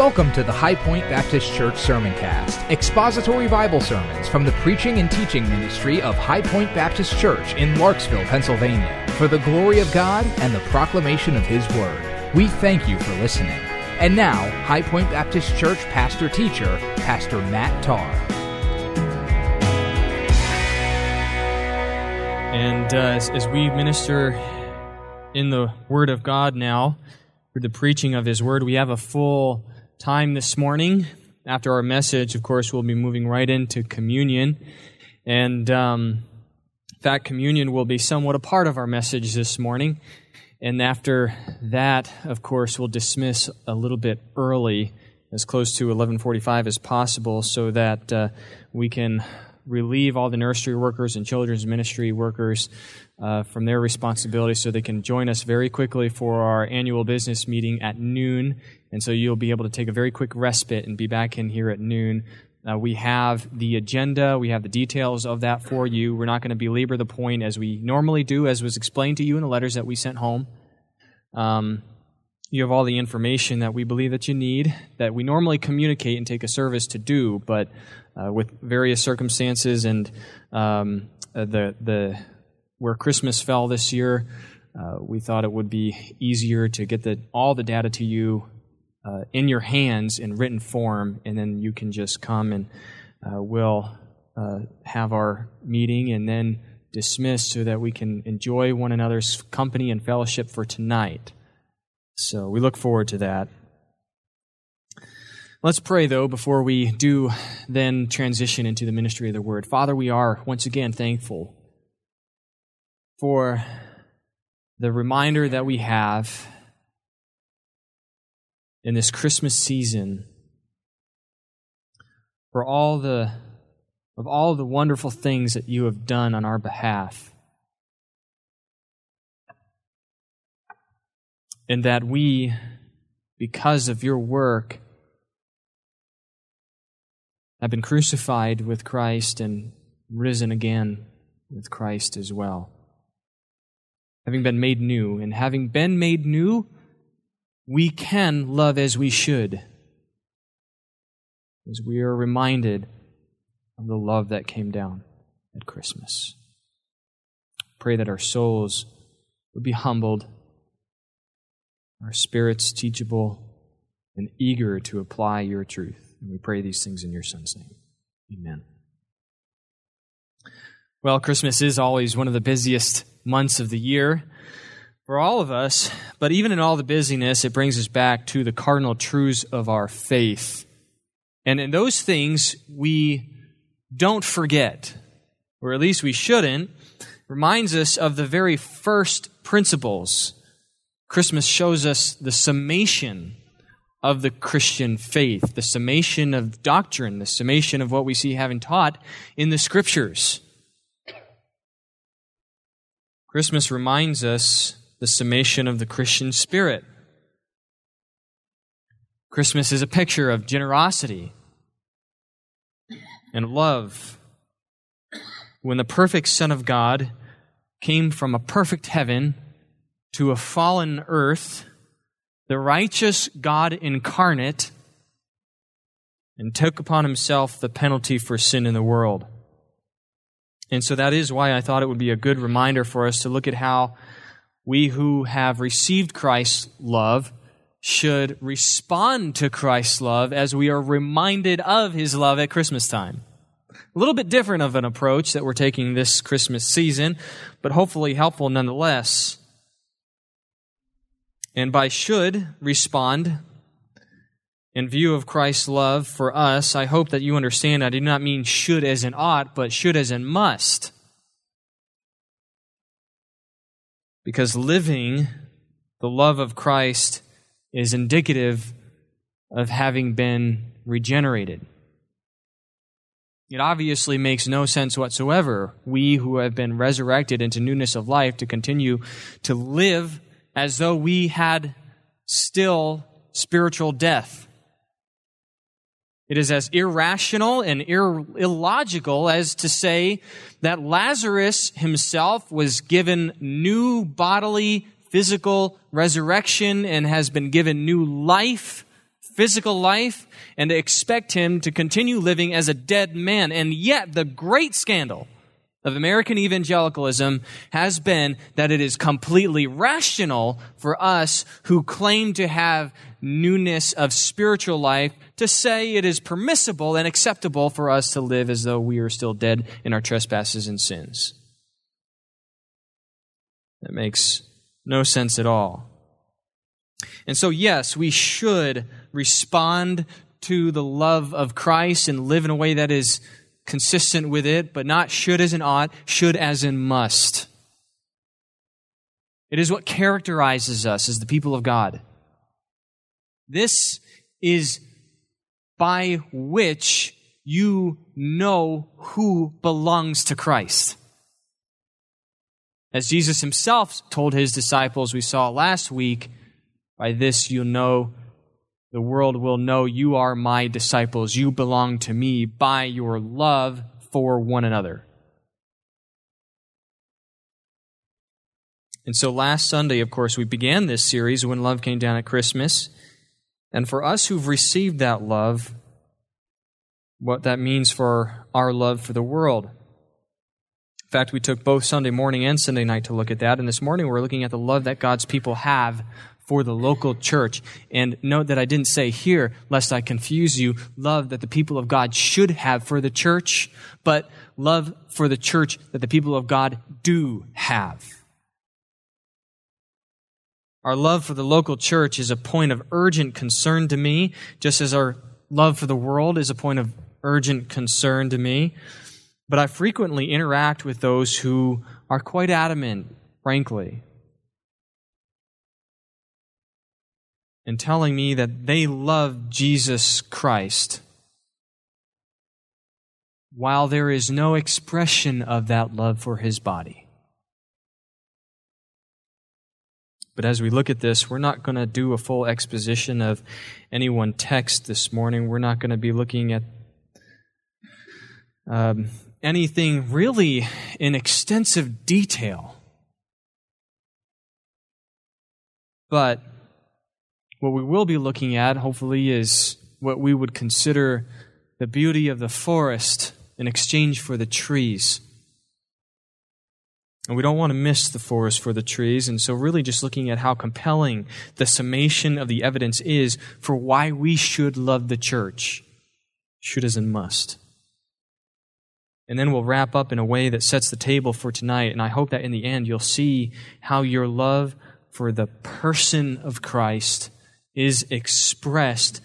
Welcome to the High Point Baptist Church Sermoncast, expository Bible sermons from the preaching and teaching ministry of High Point Baptist Church in Larksville, Pennsylvania, for the glory of God and the proclamation of His Word. We thank you for listening. And now, High Point Baptist Church pastor teacher, Pastor Matt Tarr. And uh, as, as we minister in the Word of God now, through the preaching of His Word, we have a full time this morning. After our message, of course, we'll be moving right into communion. And um, that communion will be somewhat a part of our message this morning. And after that, of course, we'll dismiss a little bit early, as close to 11:45 as possible, so that uh, we can relieve all the nursery workers and children's ministry workers uh, from their responsibility so they can join us very quickly for our annual business meeting at noon and so you'll be able to take a very quick respite and be back in here at noon. Uh, we have the agenda, we have the details of that for you. We're not going to belabor the point as we normally do, as was explained to you in the letters that we sent home. Um, you have all the information that we believe that you need, that we normally communicate and take a service to do, but uh, with various circumstances and um, uh, the the where Christmas fell this year, uh, we thought it would be easier to get the all the data to you uh, in your hands in written form, and then you can just come and uh, we'll uh, have our meeting and then dismiss so that we can enjoy one another's company and fellowship for tonight. So we look forward to that. Let's pray, though, before we do then transition into the ministry of the Word. Father, we are once again thankful for the reminder that we have in this Christmas season for all the of all the wonderful things that you have done on our behalf. And that we, because of your work, have been crucified with Christ and risen again with Christ as well. Having been made new, and having been made new, we can love as we should. As we are reminded of the love that came down at Christmas. Pray that our souls would be humbled, our spirits teachable, and eager to apply your truth. And we pray these things in your Son's name. Amen. Well, Christmas is always one of the busiest months of the year for all of us, but even in all the busyness, it brings us back to the cardinal truths of our faith. And in those things, we don't forget, or at least we shouldn't, reminds us of the very first principles. Christmas shows us the summation of the Christian faith, the summation of doctrine, the summation of what we see having taught in the scriptures. Christmas reminds us the summation of the Christian spirit. Christmas is a picture of generosity and love. When the perfect Son of God came from a perfect heaven to a fallen earth, the righteous God incarnate, and took upon himself the penalty for sin in the world. And so that is why I thought it would be a good reminder for us to look at how we who have received Christ's love should respond to Christ's love as we are reminded of his love at Christmas time. A little bit different of an approach that we're taking this Christmas season, but hopefully helpful nonetheless. And by should respond in view of Christ's love for us, I hope that you understand I do not mean should as in ought, but should as in must. because living the love of Christ is indicative of having been regenerated. It obviously makes no sense whatsoever, we who have been resurrected into newness of life, to continue to live as though we had still spiritual death. It is as irrational and illogical as to say that Lazarus himself was given new bodily, physical resurrection and has been given new life physical life and to expect him to continue living as a dead man. And yet, the great scandal of American evangelicalism has been that it is completely rational for us who claim to have newness of spiritual life to say it is permissible and acceptable for us to live as though we are still dead in our trespasses and sins. That makes no sense at all. And so, yes, we should respond to the love of Christ and live in a way that is consistent with it, but not should as in ought, should as in must. It is what characterizes us as the people of God. This is by which you know who belongs to Christ. As Jesus himself told his disciples, we saw last week, by this you'll know the world will know you are my disciples. You belong to me by your love for one another. And so last Sunday, of course, we began this series when love came down at Christmas. And for us who've received that love, what that means for our love for the world. In fact, we took both Sunday morning and Sunday night to look at that. And this morning we're looking at the love that God's people have for the local church. And note that I didn't say here, lest I confuse you, love that the people of God should have for the church, but love for the church that the people of God do have. Our love for the local church is a point of urgent concern to me, just as our love for the world is a point of urgent concern to me. But I frequently interact with those who are quite adamant, frankly, and telling me that they love Jesus Christ while there is no expression of that love for his body. But as we look at this, we're not going to do a full exposition of any one text this morning. We're not going to be looking at um, anything really in extensive detail. But what we will be looking at, hopefully, is what we would consider the beauty of the forest in exchange for the trees. And we don't want to miss the forest for the trees. And so, really, just looking at how compelling the summation of the evidence is for why we should love the church. Should as in must. And then we'll wrap up in a way that sets the table for tonight. And I hope that in the end, you'll see how your love for the person of Christ is expressed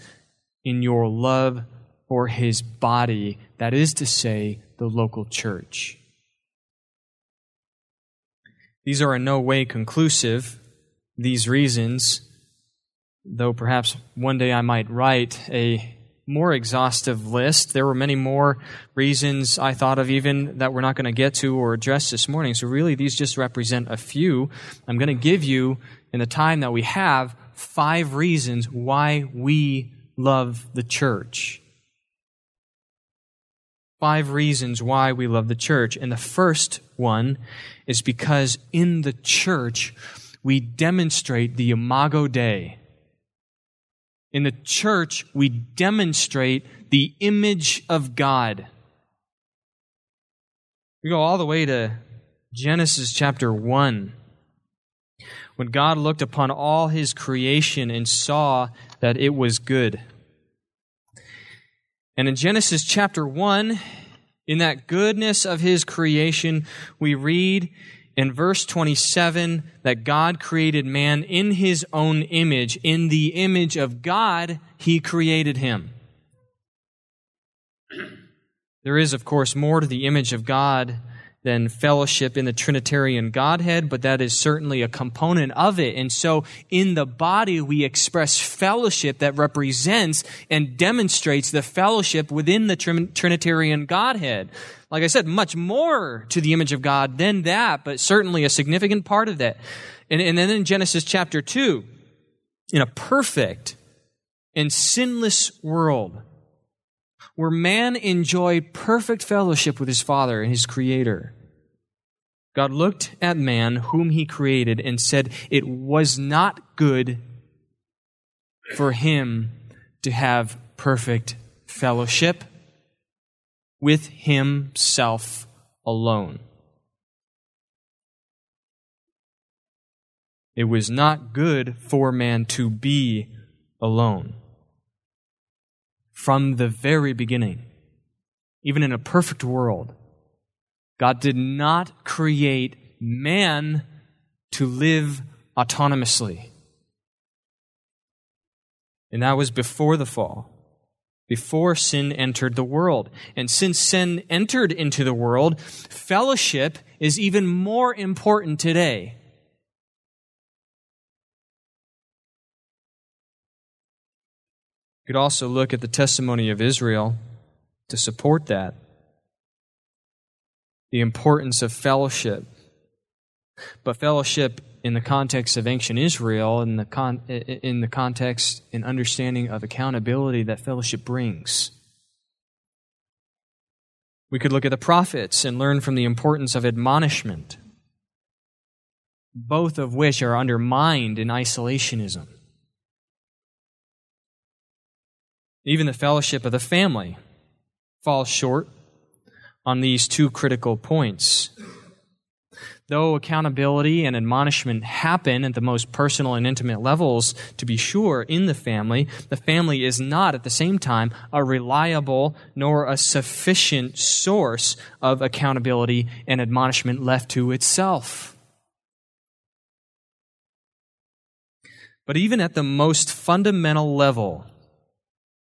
in your love for his body, that is to say, the local church. These are in no way conclusive, these reasons, though perhaps one day I might write a more exhaustive list. There were many more reasons I thought of even that we're not going to get to or address this morning. So really, these just represent a few. I'm going to give you, in the time that we have, five reasons why we love the church. Five reasons why we love the church. And the first one is because in the church, we demonstrate the imago Dei. In the church, we demonstrate the image of God. We go all the way to Genesis chapter 1 when God looked upon all his creation and saw that it was good. And in Genesis chapter 1, in that goodness of his creation, we read in verse 27 that God created man in his own image. In the image of God, he created him. There is, of course, more to the image of God than fellowship in the Trinitarian Godhead, but that is certainly a component of it. And so in the body, we express fellowship that represents and demonstrates the fellowship within the Trinitarian Godhead. Like I said, much more to the image of God than that, but certainly a significant part of that. And, and then in Genesis chapter 2, in a perfect and sinless world, where man enjoyed perfect fellowship with his Father and his Creator. God looked at man, whom he created, and said, It was not good for him to have perfect fellowship with himself alone. It was not good for man to be alone. From the very beginning, even in a perfect world, God did not create man to live autonomously. And that was before the fall, before sin entered the world. And since sin entered into the world, fellowship is even more important today. You could also look at the testimony of Israel to support that. The importance of fellowship. But fellowship in the context of ancient Israel, in the, con- in the context and understanding of accountability that fellowship brings. We could look at the prophets and learn from the importance of admonishment, both of which are undermined in isolationism. Even the fellowship of the family falls short on these two critical points. Though accountability and admonishment happen at the most personal and intimate levels, to be sure, in the family, the family is not at the same time a reliable nor a sufficient source of accountability and admonishment left to itself. But even at the most fundamental level,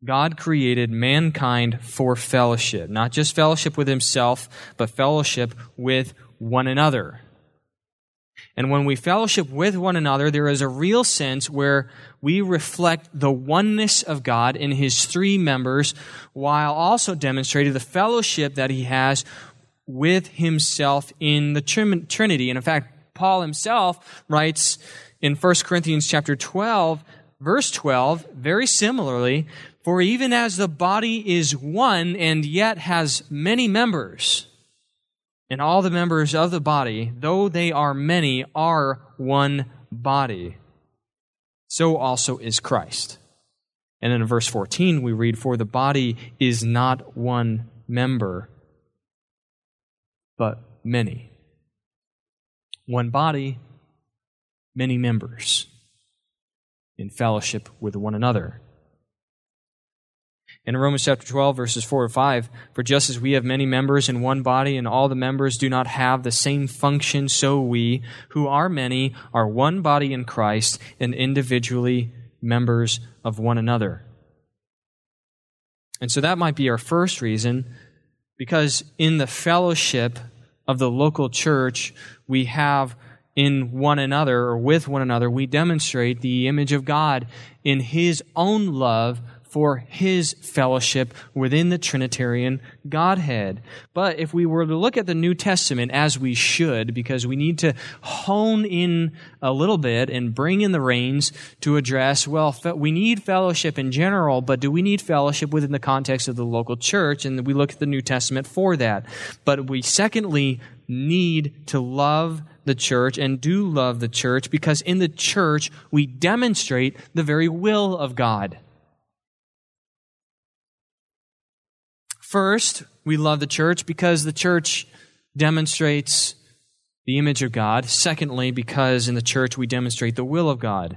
God created mankind for fellowship, not just fellowship with himself, but fellowship with one another. And when we fellowship with one another, there is a real sense where we reflect the oneness of God in his three members while also demonstrating the fellowship that he has with himself in the Trinity. And in fact, Paul himself writes in 1 Corinthians chapter 12, verse 12, very similarly, for even as the body is one and yet has many members, and all the members of the body, though they are many, are one body, so also is Christ. And then in verse 14, we read, For the body is not one member, but many. One body, many members, in fellowship with one another. In Romans chapter 12, verses 4 and 5, for just as we have many members in one body, and all the members do not have the same function, so we, who are many, are one body in Christ, and individually members of one another. And so that might be our first reason, because in the fellowship of the local church, we have in one another or with one another, we demonstrate the image of God in His own love for his fellowship within the Trinitarian Godhead. But if we were to look at the New Testament as we should, because we need to hone in a little bit and bring in the reins to address, well, we need fellowship in general, but do we need fellowship within the context of the local church? And we look at the New Testament for that. But we secondly need to love the church and do love the church because in the church we demonstrate the very will of God. First, we love the church because the church demonstrates the image of God. Secondly, because in the church we demonstrate the will of God.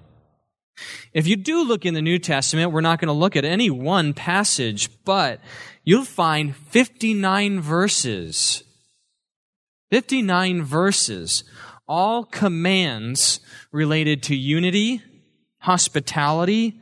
If you do look in the New Testament, we're not going to look at any one passage, but you'll find 59 verses. 59 verses, all commands related to unity, hospitality,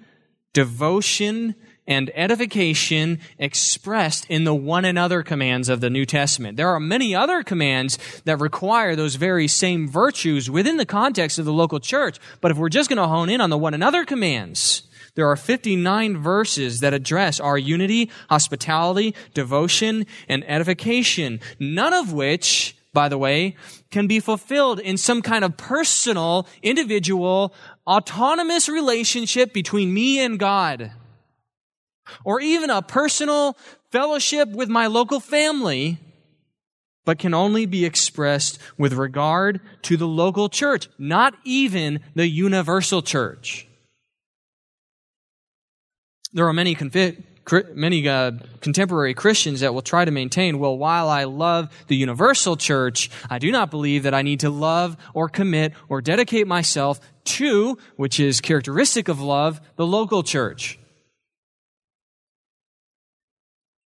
devotion, and edification expressed in the one another commands of the New Testament. There are many other commands that require those very same virtues within the context of the local church, but if we're just going to hone in on the one another commands, there are 59 verses that address our unity, hospitality, devotion, and edification, none of which, by the way, can be fulfilled in some kind of personal, individual, autonomous relationship between me and God or even a personal fellowship with my local family, but can only be expressed with regard to the local church, not even the universal church. There are many confi- many uh, contemporary Christians that will try to maintain, well, while I love the universal church, I do not believe that I need to love or commit or dedicate myself to, which is characteristic of love, the local church.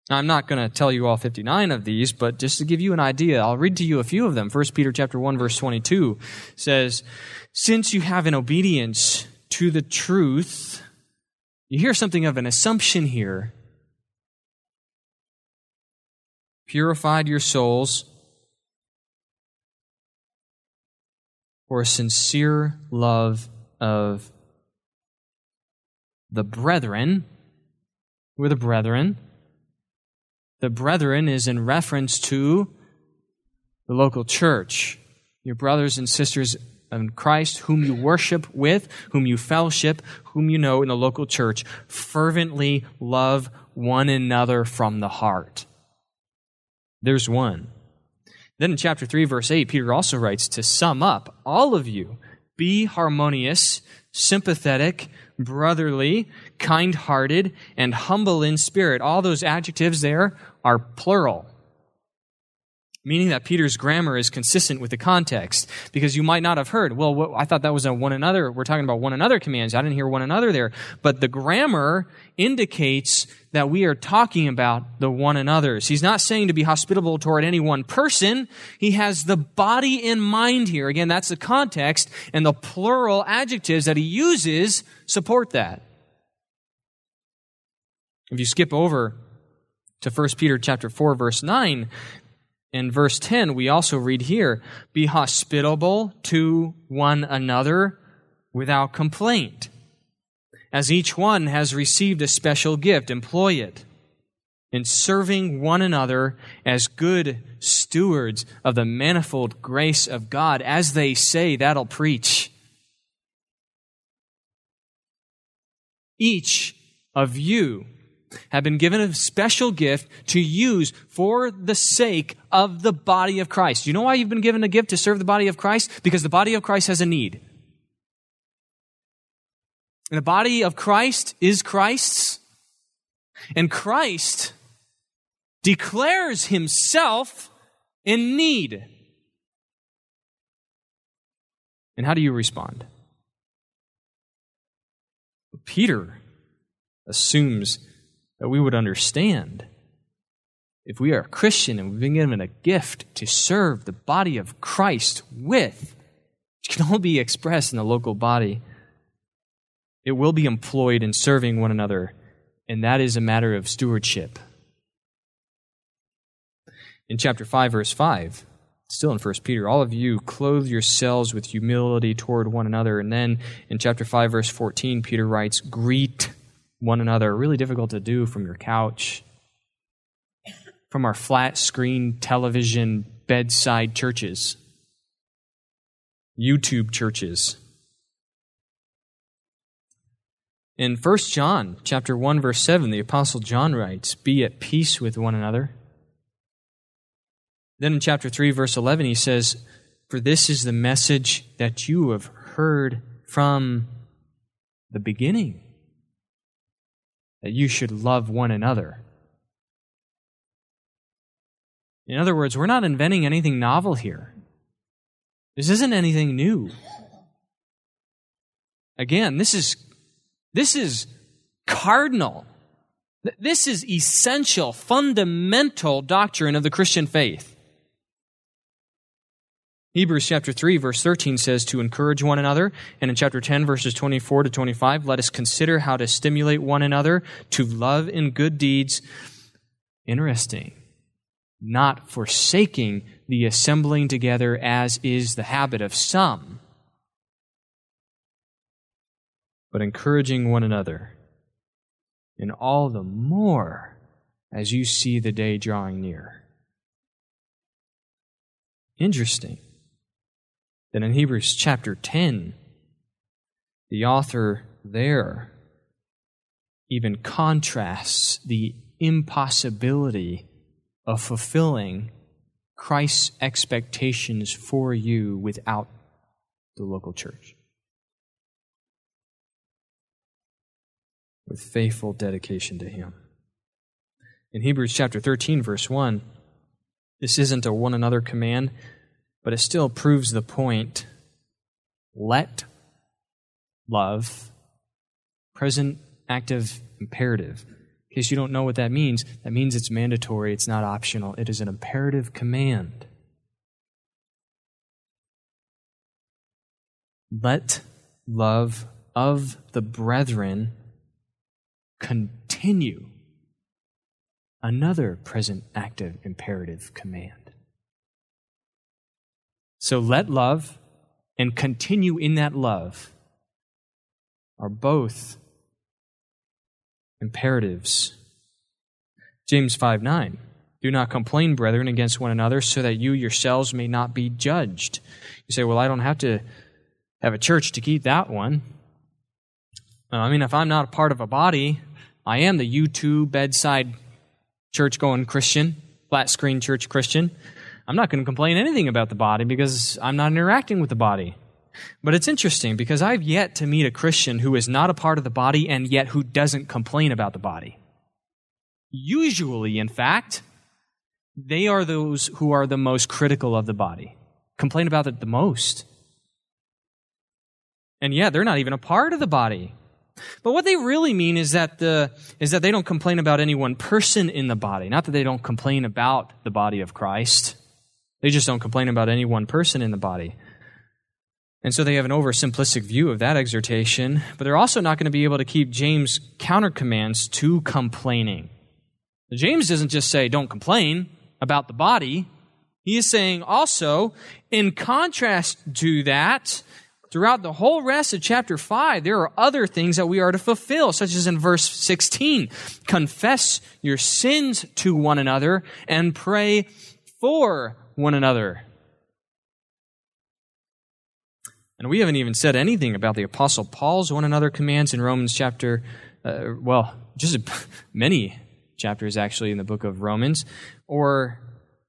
Now, I'm not going to tell you all 59 of these, but just to give you an idea, I'll read to you a few of them. 1 Peter chapter 1 verse 22 says, "Since you have in obedience to the truth, you hear something of an assumption here. Purified your souls for a sincere love of the brethren. Are the brethren? The brethren is in reference to the local church, your brothers and sisters in Christ, whom you worship with, whom you fellowship, whom you know in the local church, fervently love one another from the heart. There's one. Then in chapter 3, verse 8, Peter also writes to sum up, all of you, be harmonious, sympathetic, brotherly, kind hearted, and humble in spirit. All those adjectives there are plural meaning that Peter's grammar is consistent with the context. Because you might not have heard, well, what, I thought that was a one another. We're talking about one another commands. I didn't hear one another there. But the grammar indicates that we are talking about the one another's. He's not saying to be hospitable toward any one person. He has the body in mind here. Again, that's the context, and the plural adjectives that he uses support that. If you skip over to 1 Peter chapter 4 verse 9, in verse 10, we also read here, be hospitable to one another without complaint. As each one has received a special gift, employ it in serving one another as good stewards of the manifold grace of God. As they say, that'll preach. Each of you have been given a special gift to use for the sake of the body of Christ. You know why you've been given a gift to serve the body of Christ? Because the body of Christ has a need. And the body of Christ is Christ's. And Christ declares himself in need. And how do you respond? Peter assumes that we would understand if we are a Christian and we've been given a gift to serve the body of Christ with, which can only be expressed in the local body, it will be employed in serving one another, and that is a matter of stewardship. In chapter 5, verse 5, still in 1 Peter, all of you clothe yourselves with humility toward one another. And then in chapter 5, verse 14, Peter writes, Greet one another really difficult to do from your couch, from our flat screen television bedside churches, YouTube churches. In 1 John chapter 1 verse 7 the apostle John writes, "Be at peace with one another." Then in chapter 3 verse 11 he says, "For this is the message that you have heard from the beginning." That you should love one another. In other words, we're not inventing anything novel here. This isn't anything new. Again, this is this is cardinal. This is essential, fundamental doctrine of the Christian faith. Hebrews chapter 3 verse 13 says to encourage one another, and in chapter 10 verses 24 to 25, let us consider how to stimulate one another to love and good deeds. Interesting. Not forsaking the assembling together as is the habit of some, but encouraging one another. And all the more as you see the day drawing near. Interesting. Then in Hebrews chapter 10, the author there even contrasts the impossibility of fulfilling Christ's expectations for you without the local church. with faithful dedication to Him. In Hebrews chapter 13, verse 1, this isn't a one another command, but it still proves the point. Let love, present active imperative. In case you don't know what that means, that means it's mandatory, it's not optional, it is an imperative command. Let love of the brethren continue. Another present active imperative command. So let love and continue in that love are both imperatives. James 5 9. Do not complain, brethren, against one another, so that you yourselves may not be judged. You say, Well, I don't have to have a church to keep that one. Uh, I mean, if I'm not a part of a body, I am the YouTube bedside church going Christian, flat screen church Christian. I'm not going to complain anything about the body because I'm not interacting with the body. But it's interesting because I've yet to meet a Christian who is not a part of the body and yet who doesn't complain about the body. Usually, in fact, they are those who are the most critical of the body, complain about it the most. And yeah, they're not even a part of the body. But what they really mean is that the is that they don't complain about any one person in the body. Not that they don't complain about the body of Christ. They just don't complain about any one person in the body. And so they have an oversimplistic view of that exhortation, but they're also not going to be able to keep James' counter commands to complaining. James doesn't just say, don't complain about the body. He is saying also, in contrast to that, throughout the whole rest of chapter 5, there are other things that we are to fulfill, such as in verse 16 confess your sins to one another and pray for one another. And we haven't even said anything about the Apostle Paul's one another commands in Romans chapter, uh, well, just many chapters actually in the book of Romans, or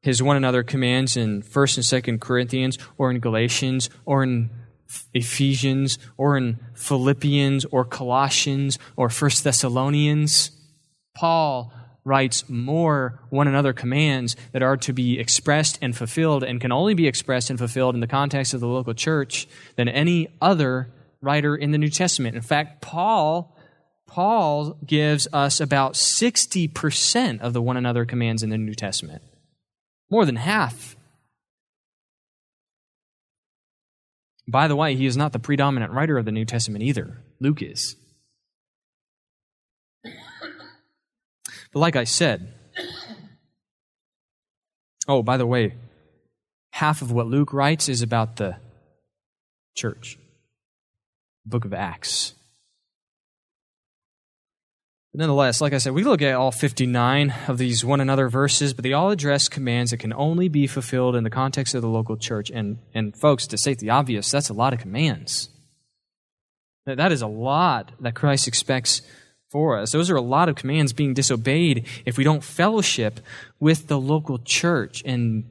his one another commands in 1st and 2nd Corinthians, or in Galatians, or in Ephesians, or in Philippians, or Colossians, or 1st Thessalonians. Paul writes more one another commands that are to be expressed and fulfilled and can only be expressed and fulfilled in the context of the local church than any other writer in the New Testament. In fact, Paul Paul gives us about 60% of the one another commands in the New Testament. More than half. By the way, he is not the predominant writer of the New Testament either. Luke is. But like I said, oh, by the way, half of what Luke writes is about the church, book of Acts. But nonetheless, like I said, we look at all 59 of these one another verses, but they all address commands that can only be fulfilled in the context of the local church. And, and folks, to state the obvious, that's a lot of commands. That is a lot that Christ expects for us. Those are a lot of commands being disobeyed if we don't fellowship with the local church, and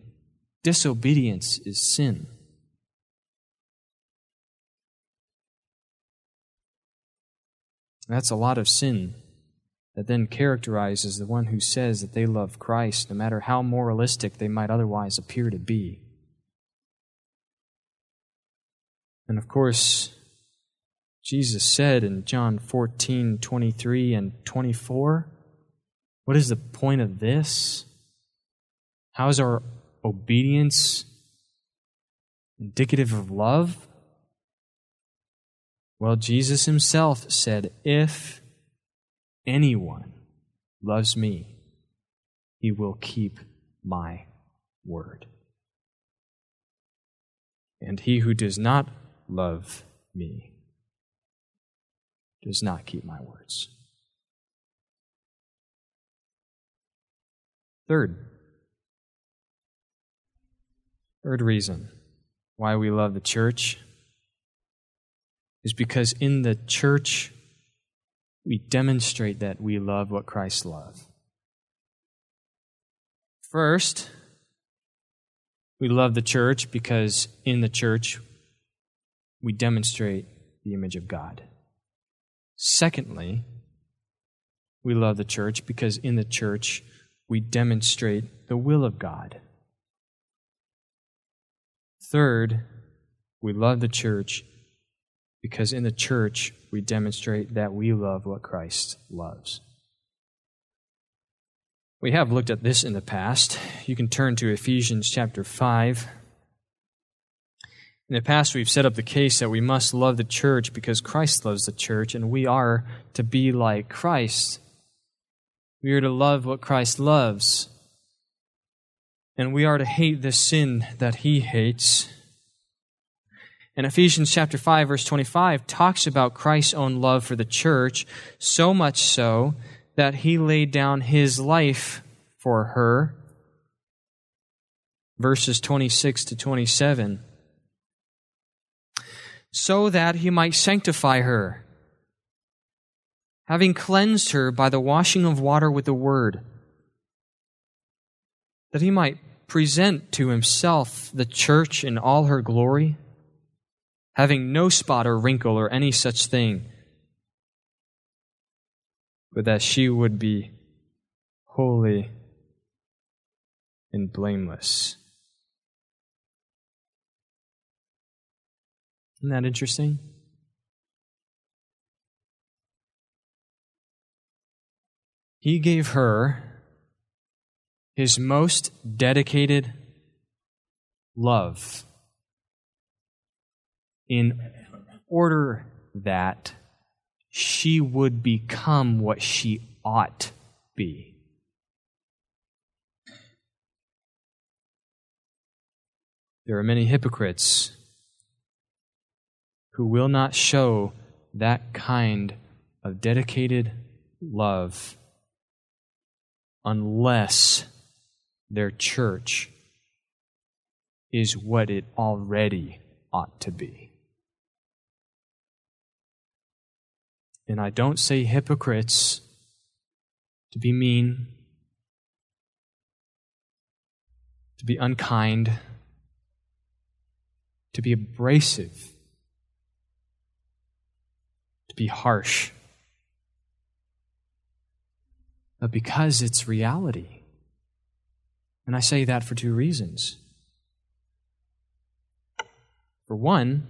disobedience is sin. That's a lot of sin that then characterizes the one who says that they love Christ, no matter how moralistic they might otherwise appear to be. And of course, Jesus said in John 14, 23 and 24, What is the point of this? How is our obedience indicative of love? Well, Jesus himself said, If anyone loves me, he will keep my word. And he who does not love me does not keep my words. Third, third reason why we love the church is because in the church we demonstrate that we love what Christ loved. First, we love the church because in the church we demonstrate the image of God. Secondly, we love the church because in the church we demonstrate the will of God. Third, we love the church because in the church we demonstrate that we love what Christ loves. We have looked at this in the past. You can turn to Ephesians chapter 5. In the past, we've set up the case that we must love the church because Christ loves the church, and we are to be like Christ. We are to love what Christ loves. And we are to hate the sin that he hates. And Ephesians chapter 5 verse 25 talks about Christ's own love for the church, so much so that he laid down his life for her. Verses 26 to 27. So that he might sanctify her having cleansed her by the washing of water with the word, that he might present to himself the church in all her glory, having no spot or wrinkle or any such thing, but that she would be holy and blameless. Isn't that interesting? He gave her his most dedicated love in order that she would become what she ought to be. There are many hypocrites who will not show that kind of dedicated love unless their church is what it already ought to be. And I don't say hypocrites to be mean, to be unkind, to be abrasive, be harsh but because it's reality. And I say that for two reasons. For one,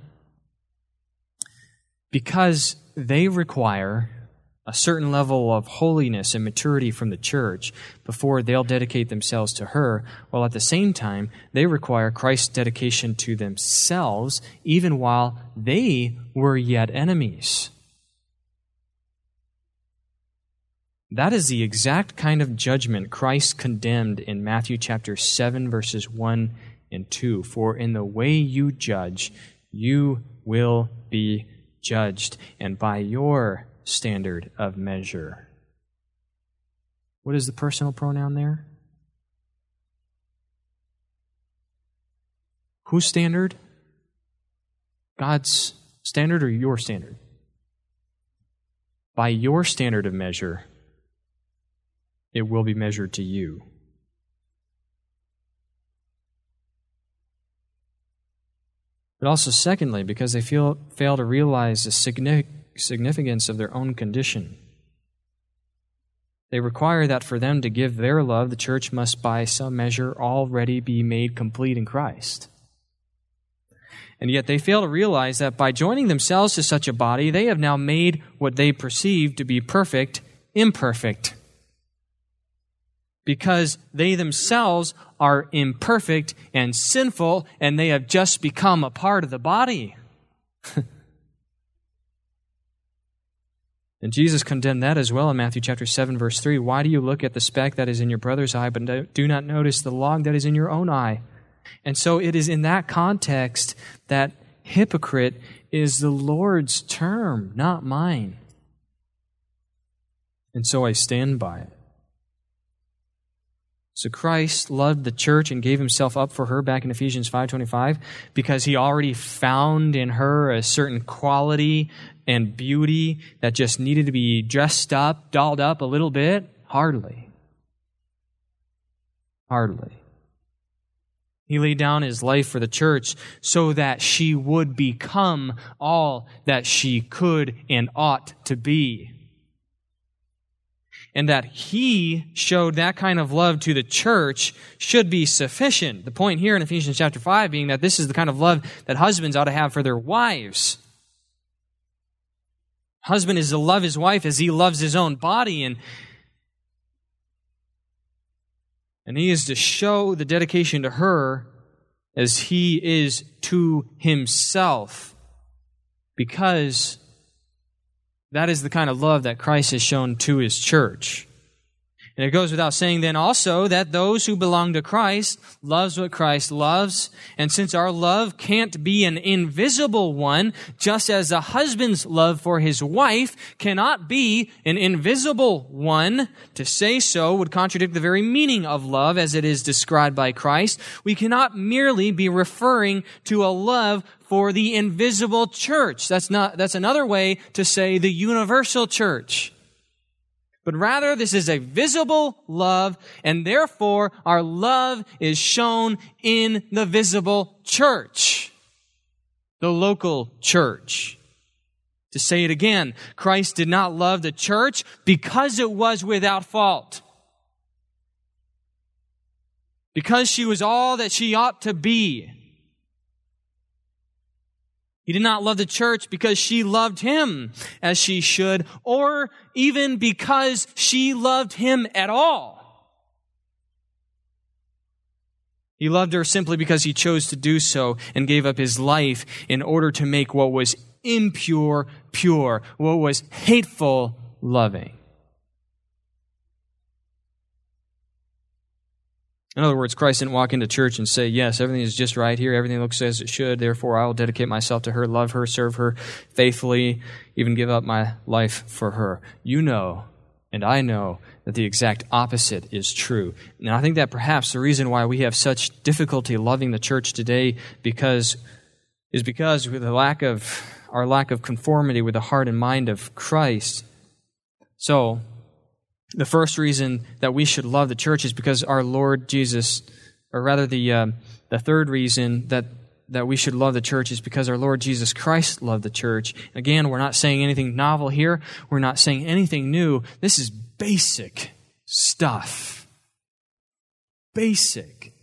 because they require a certain level of holiness and maturity from the church before they'll dedicate themselves to her, while at the same time they require Christ's dedication to themselves even while they were yet enemies. That is the exact kind of judgment Christ condemned in Matthew chapter 7, verses 1 and 2. For in the way you judge, you will be judged, and by your standard of measure. What is the personal pronoun there? Whose standard? God's standard or your standard? By your standard of measure, it will be measured to you. But also, secondly, because they feel, fail to realize the significance of their own condition. They require that for them to give their love, the church must, by some measure, already be made complete in Christ. And yet they fail to realize that by joining themselves to such a body, they have now made what they perceive to be perfect imperfect because they themselves are imperfect and sinful and they have just become a part of the body. and Jesus condemned that as well in Matthew chapter 7 verse 3. Why do you look at the speck that is in your brother's eye but do not notice the log that is in your own eye? And so it is in that context that hypocrite is the Lord's term, not mine. And so I stand by it. So Christ loved the church and gave himself up for her back in Ephesians 5:25 because he already found in her a certain quality and beauty that just needed to be dressed up, dolled up a little bit? Hardly. Hardly. He laid down his life for the church so that she would become all that she could and ought to be. And that he showed that kind of love to the church should be sufficient. The point here in Ephesians chapter 5 being that this is the kind of love that husbands ought to have for their wives. Husband is to love his wife as he loves his own body, and, and he is to show the dedication to her as he is to himself because that is the kind of love that Christ has shown to his church. And it goes without saying then also that those who belong to Christ loves what Christ loves. And since our love can't be an invisible one, just as a husband's love for his wife cannot be an invisible one, to say so would contradict the very meaning of love as it is described by Christ. We cannot merely be referring to a love for the invisible church. That's not, that's another way to say the universal church but rather this is a visible love, and therefore our love is shown in the visible church, the local church. To say it again, Christ did not love the church because it was without fault. Because she was all that she ought to be. He did not love the church because she loved him as she should, or even because she loved him at all. He loved her simply because he chose to do so and gave up his life in order to make what was impure pure, what was hateful loving. In other words, Christ didn't walk into church and say, Yes, everything is just right here. Everything looks as it should. Therefore, I will dedicate myself to her, love her, serve her faithfully, even give up my life for her. You know, and I know, that the exact opposite is true. And I think that perhaps the reason why we have such difficulty loving the church today because, is because with the lack of, our lack of conformity with the heart and mind of Christ. So, the first reason that we should love the church is because our Lord Jesus, or rather, the, uh, the third reason that, that we should love the church is because our Lord Jesus Christ loved the church. Again, we're not saying anything novel here, we're not saying anything new. This is basic stuff. Basic,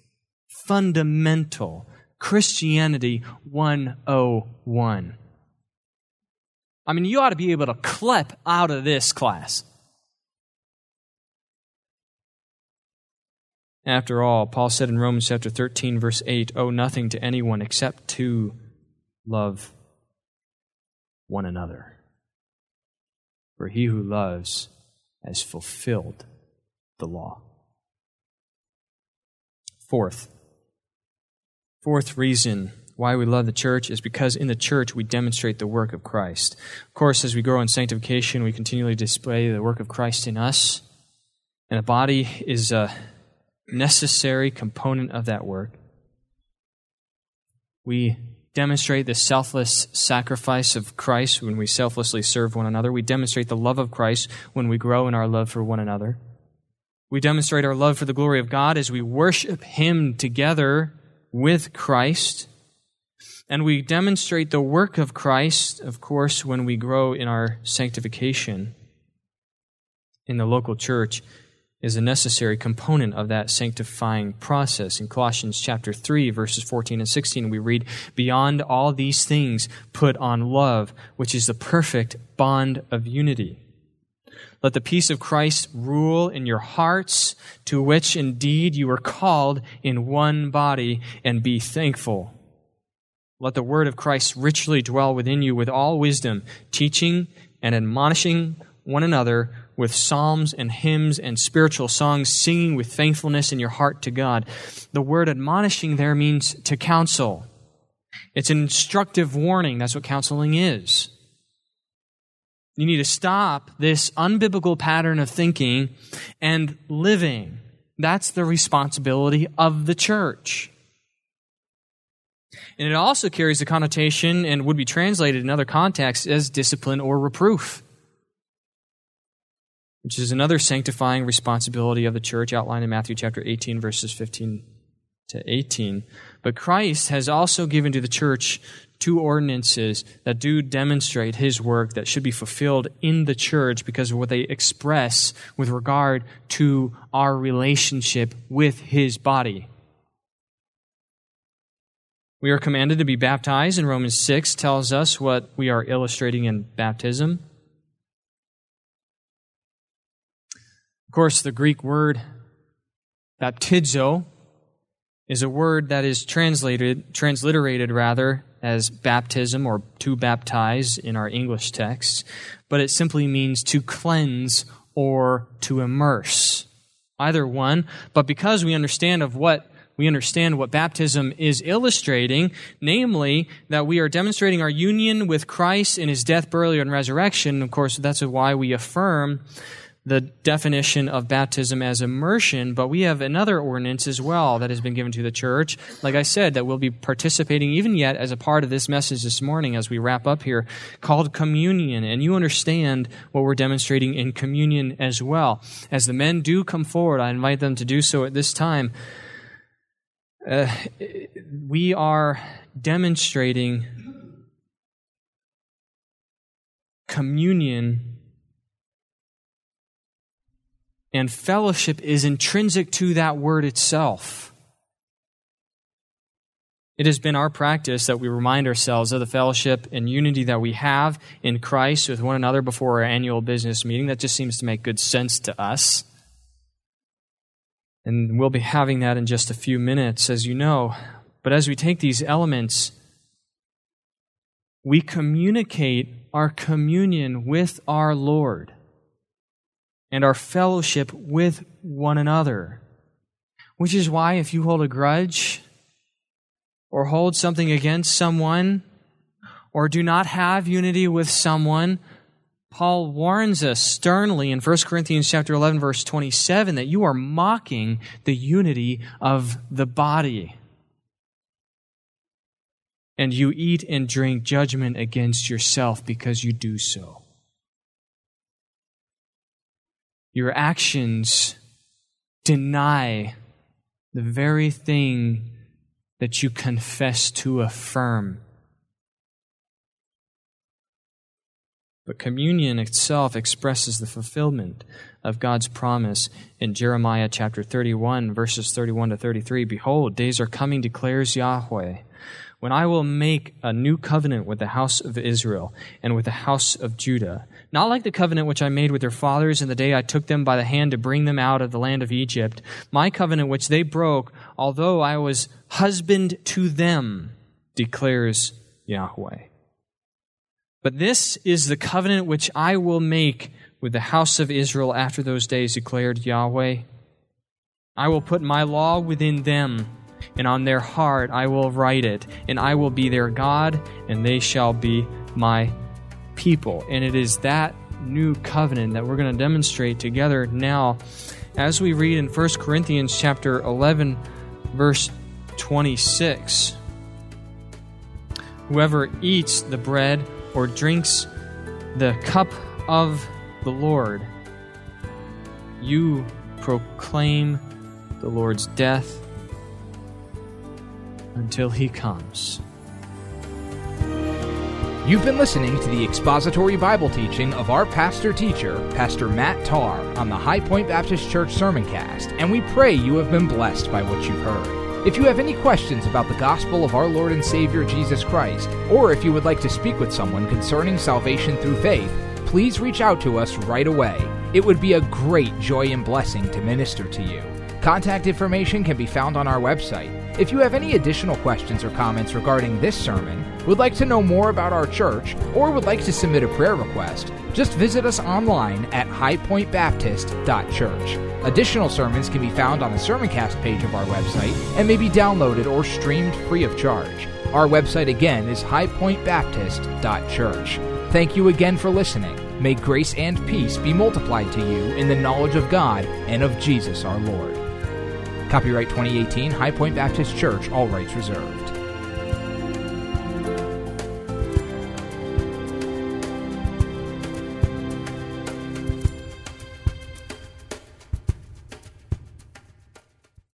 fundamental Christianity 101. I mean, you ought to be able to CLEP out of this class. After all, Paul said in Romans chapter 13, verse 8, owe nothing to anyone except to love one another. For he who loves has fulfilled the law. Fourth, fourth reason why we love the church is because in the church we demonstrate the work of Christ. Of course, as we grow in sanctification, we continually display the work of Christ in us. And the body is a necessary component of that work. We demonstrate the selfless sacrifice of Christ when we selflessly serve one another. We demonstrate the love of Christ when we grow in our love for one another. We demonstrate our love for the glory of God as we worship Him together with Christ. And we demonstrate the work of Christ, of course, when we grow in our sanctification in the local church is a necessary component of that sanctifying process. In Colossians chapter 3 verses 14 and 16 we read, "Beyond all these things put on love, which is the perfect bond of unity." Let the peace of Christ rule in your hearts, to which indeed you are called in one body, and be thankful. Let the word of Christ richly dwell within you with all wisdom, teaching and admonishing one another with psalms and hymns and spiritual songs, singing with thankfulness in your heart to God. The word admonishing there means to counsel. It's an instructive warning. That's what counseling is. You need to stop this unbiblical pattern of thinking and living. That's the responsibility of the church. And it also carries a connotation and would be translated in other contexts as discipline or reproof which is another sanctifying responsibility of the church outlined in Matthew chapter 18, verses 15 to 18. But Christ has also given to the church two ordinances that do demonstrate his work that should be fulfilled in the church because of what they express with regard to our relationship with his body. We are commanded to be baptized, and Romans 6 tells us what we are illustrating in baptism. Of course, the Greek word baptizo is a word that is translated, transliterated rather, as baptism or to baptize in our English texts, but it simply means to cleanse or to immerse. Either one, but because we understand of what we understand what baptism is illustrating, namely that we are demonstrating our union with Christ in his death, burial, and resurrection. Of course, that's why we affirm the definition of baptism as immersion, but we have another ordinance as well that has been given to the church. Like I said, that we'll be participating even yet as a part of this message this morning as we wrap up here, called communion. And you understand what we're demonstrating in communion as well. As the men do come forward, I invite them to do so at this time. Uh, we are demonstrating communion and fellowship is intrinsic to that word itself. It has been our practice that we remind ourselves of the fellowship and unity that we have in Christ with one another before our annual business meeting. That just seems to make good sense to us. And we'll be having that in just a few minutes, as you know. But as we take these elements, we communicate our communion with our Lord and our fellowship with one another. Which is why, if you hold a grudge or hold something against someone or do not have unity with someone, Paul warns us sternly in 1 Corinthians chapter 11 verse 27 that you are mocking the unity of the body. And you eat and drink judgment against yourself because you do so. Your actions deny the very thing that you confess to affirm. But communion itself expresses the fulfillment of God's promise in Jeremiah chapter 31, verses 31 to 33. Behold, days are coming, declares Yahweh, when I will make a new covenant with the house of Israel and with the house of Judah, not like the covenant which I made with their fathers in the day I took them by the hand to bring them out of the land of Egypt, my covenant which they broke, although I was husband to them, declares Yahweh. But this is the covenant which I will make with the house of Israel after those days, declared Yahweh. I will put my law within them and on their heart I will write it, and I will be their God, and they shall be my people. And it is that new covenant that we're going to demonstrate together now as we read in 1 Corinthians chapter 11 verse 26. Whoever eats the bread or drinks the cup of the Lord, you proclaim the Lord's death until he comes. You've been listening to the expository Bible teaching of our pastor teacher, Pastor Matt Tarr, on the High Point Baptist Church Sermoncast, and we pray you have been blessed by what you've heard. If you have any questions about the gospel of our Lord and Savior Jesus Christ, or if you would like to speak with someone concerning salvation through faith, please reach out to us right away. It would be a great joy and blessing to minister to you. Contact information can be found on our website if you have any additional questions or comments regarding this sermon, would like to know more about our church, or would like to submit a prayer request, just visit us online at highpointbaptist.church. Additional sermons can be found on the Sermoncast page of our website and may be downloaded or streamed free of charge. Our website again is highpointbaptist.church. Thank you again for listening. May grace and peace be multiplied to you in the knowledge of God and of Jesus our Lord. Copyright 2018 High Point Baptist Church, all rights reserved.